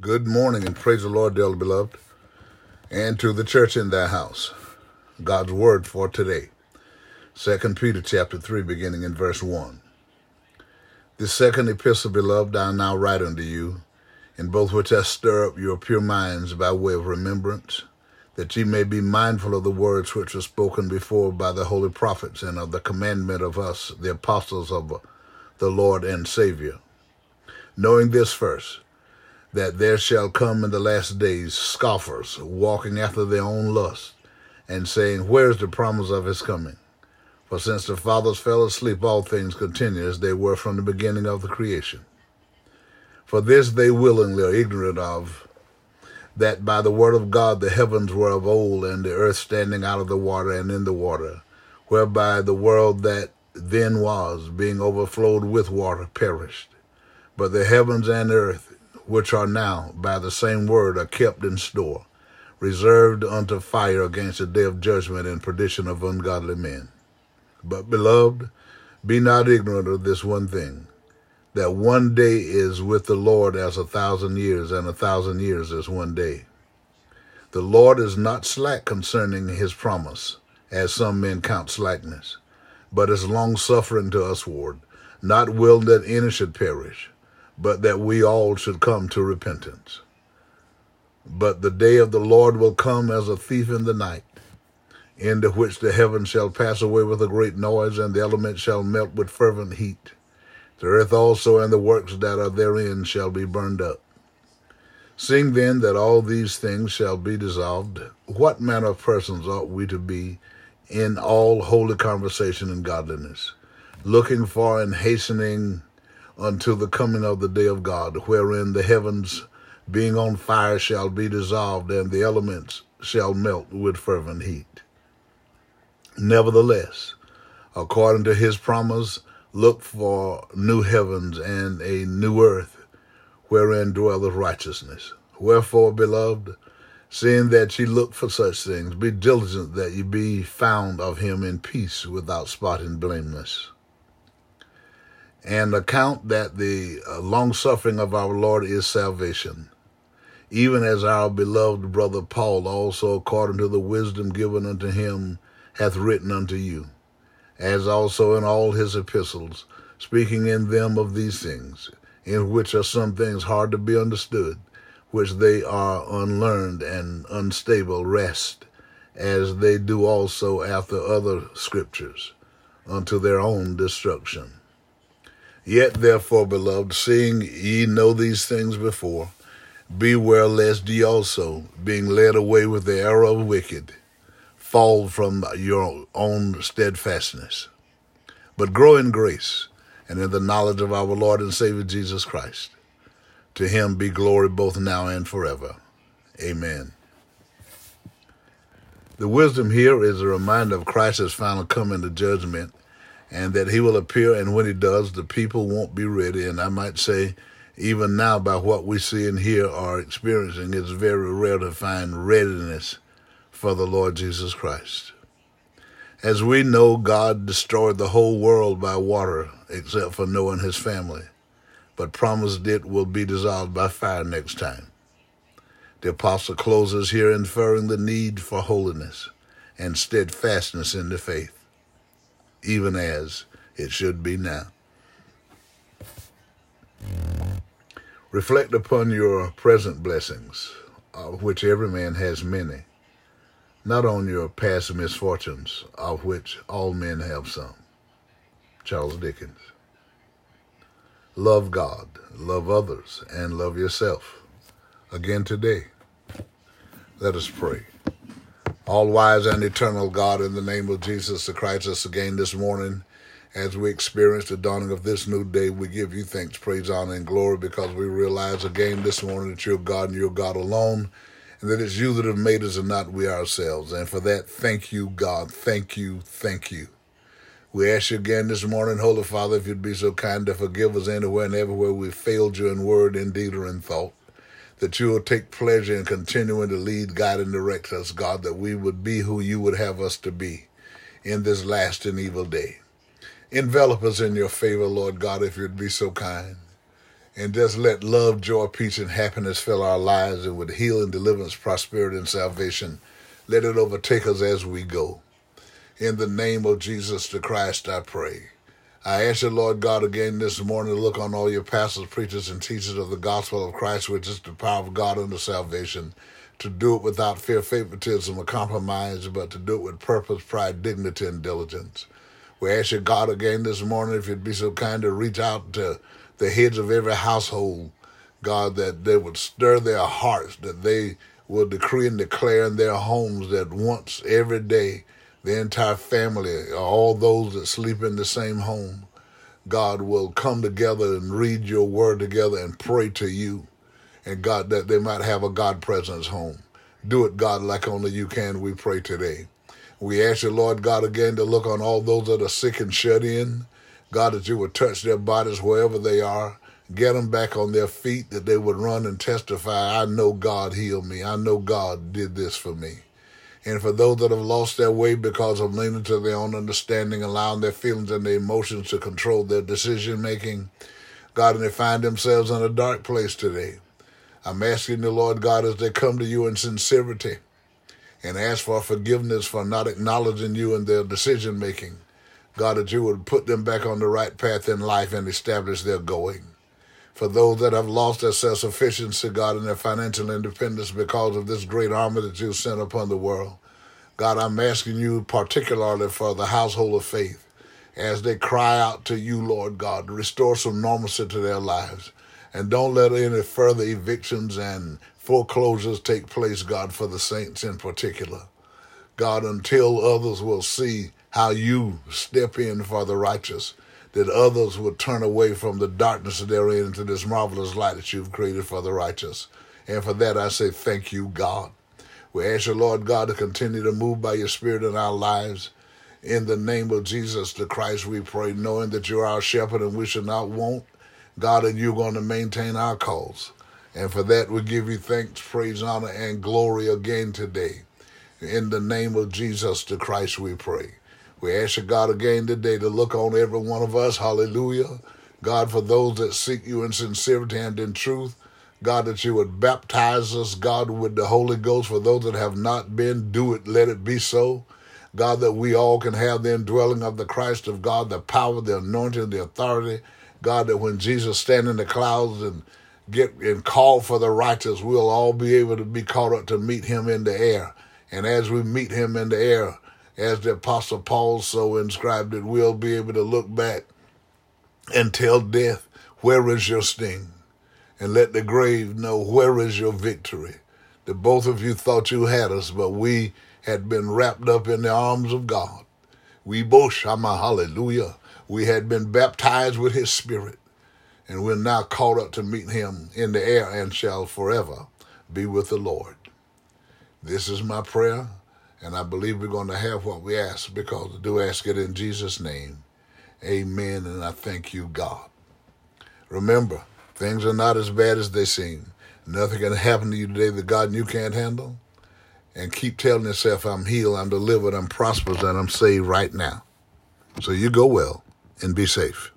Good morning and praise the Lord, dearly beloved, and to the church in thy house. God's word for today. Second Peter chapter 3, beginning in verse 1. The second epistle, beloved, I now write unto you, in both which I stir up your pure minds by way of remembrance, that ye may be mindful of the words which were spoken before by the holy prophets, and of the commandment of us, the apostles of the Lord and Savior. Knowing this first, that there shall come in the last days scoffers, walking after their own lust, and saying, Where is the promise of his coming? For since the fathers fell asleep, all things continue as they were from the beginning of the creation. For this they willingly are ignorant of, that by the word of God the heavens were of old, and the earth standing out of the water and in the water, whereby the world that then was, being overflowed with water, perished. But the heavens and earth, which are now by the same word are kept in store, reserved unto fire against the day of judgment and perdition of ungodly men. But, beloved, be not ignorant of this one thing, that one day is with the Lord as a thousand years, and a thousand years as one day. The Lord is not slack concerning his promise, as some men count slackness, but is longsuffering to usward, not willing that any should perish, but that we all should come to repentance. But the day of the Lord will come as a thief in the night, into which the heavens shall pass away with a great noise, and the elements shall melt with fervent heat. The earth also and the works that are therein shall be burned up. Seeing then that all these things shall be dissolved, what manner of persons ought we to be in all holy conversation and godliness, looking for and hastening until the coming of the day of God, wherein the heavens being on fire shall be dissolved, and the elements shall melt with fervent heat. Nevertheless, according to his promise, look for new heavens and a new earth, wherein dwelleth righteousness. Wherefore, beloved, seeing that ye look for such things, be diligent that ye be found of him in peace, without spot and blameless and account that the uh, long suffering of our Lord is salvation, even as our beloved brother Paul also, according to the wisdom given unto him, hath written unto you, as also in all his epistles, speaking in them of these things, in which are some things hard to be understood, which they are unlearned and unstable wrest, as they do also after other scriptures, unto their own destruction. Yet, therefore, beloved, seeing ye know these things before, beware lest ye also, being led away with the error of wicked, fall from your own steadfastness. But grow in grace and in the knowledge of our Lord and Savior Jesus Christ. To him be glory both now and forever. Amen. The wisdom here is a reminder of Christ's final coming to judgment and that he will appear. And when he does, the people won't be ready. And I might say, even now, by what we see and hear or experiencing, it's very rare to find readiness for the Lord Jesus Christ. As we know, God destroyed the whole world by water except for Noah and his family, but promised it will be dissolved by fire next time. The apostle closes here inferring the need for holiness and steadfastness in the faith even as it should be now. Reflect upon your present blessings, of which every man has many, not on your past misfortunes, of which all men have some. Charles Dickens. Love God, love others, and love yourself. Again today, let us pray. All wise and eternal God, in the name of Jesus the Christ, us again this morning as we experience the dawning of this new day, we give you thanks, praise, honor, and glory because we realize again this morning that you're God and you're God alone, and that it's you that have made us and not we ourselves. And for that, thank you, God. Thank you, thank you. We ask you again this morning, Holy Father, if you'd be so kind to forgive us anywhere and everywhere we failed you in word, in deed, or in thought that you will take pleasure in continuing to lead, guide, and direct us, God, that we would be who you would have us to be in this last and evil day. Envelop us in your favor, Lord God, if you'd be so kind. and just let love, joy, peace, and happiness fill our lives, and with healing, deliverance, prosperity, and salvation, let it overtake us as we go. In the name of Jesus the Christ, I pray. I ask you, Lord God, again this morning to look on all your pastors, preachers, and teachers of the gospel of Christ, which is the power of God unto salvation, to do it without fear, favoritism, or compromise, but to do it with purpose, pride, dignity, and diligence. We ask you, God, again this morning, if you'd be so kind to reach out to the heads of every household, God, that they would stir their hearts, that they will decree and declare in their homes that once every day, the entire family, all those that sleep in the same home, God will come together and read your word together and pray to you. And God, that they might have a God presence home. Do it, God, like only you can, we pray today. We ask you, Lord God, again to look on all those that are sick and shut in. God, that you would touch their bodies wherever they are, get them back on their feet, that they would run and testify, I know God healed me. I know God did this for me. And for those that have lost their way because of leaning to their own understanding, allowing their feelings and their emotions to control their decision making, God, and they find themselves in a dark place today. I'm asking the Lord God as they come to you in sincerity and ask for forgiveness for not acknowledging you in their decision making. God, that you would put them back on the right path in life and establish their going. For those that have lost their self sufficiency, God, and their financial independence because of this great armor that you sent upon the world, God, I'm asking you particularly for the household of faith as they cry out to you, Lord God, to restore some normalcy to their lives. And don't let any further evictions and foreclosures take place, God, for the saints in particular. God, until others will see how you step in for the righteous, that others would turn away from the darkness that they're in into this marvelous light that you've created for the righteous. And for that, I say thank you, God. We ask you, Lord God, to continue to move by your Spirit in our lives. In the name of Jesus the Christ, we pray, knowing that you're our shepherd and we shall not want, God, and you're going to maintain our cause. And for that, we give you thanks, praise, honor, and glory again today. In the name of Jesus the Christ, we pray. We ask you, God, again today to look on every one of us. Hallelujah. God, for those that seek you in sincerity and in truth, God, that you would baptize us, God, with the Holy Ghost. For those that have not been, do it, let it be so. God, that we all can have the indwelling of the Christ of God, the power, the anointing, the authority. God, that when Jesus stand in the clouds and get and call for the righteous, we'll all be able to be caught up to meet him in the air. And as we meet him in the air, as the Apostle Paul so inscribed it, we'll be able to look back and tell death, where is your sting? And let the grave know, where is your victory? That both of you thought you had us, but we had been wrapped up in the arms of God. We both, Shama, hallelujah. We had been baptized with his spirit, and we're now caught up to meet him in the air and shall forever be with the Lord. This is my prayer, and I believe we're going to have what we ask because do ask it in Jesus' name. Amen, and I thank you, God. Remember, things are not as bad as they seem. Nothing can happen to you today that God and you can't handle. And keep telling yourself, I'm healed, I'm delivered, I'm prosperous, and I'm saved right now. So you go well and be safe.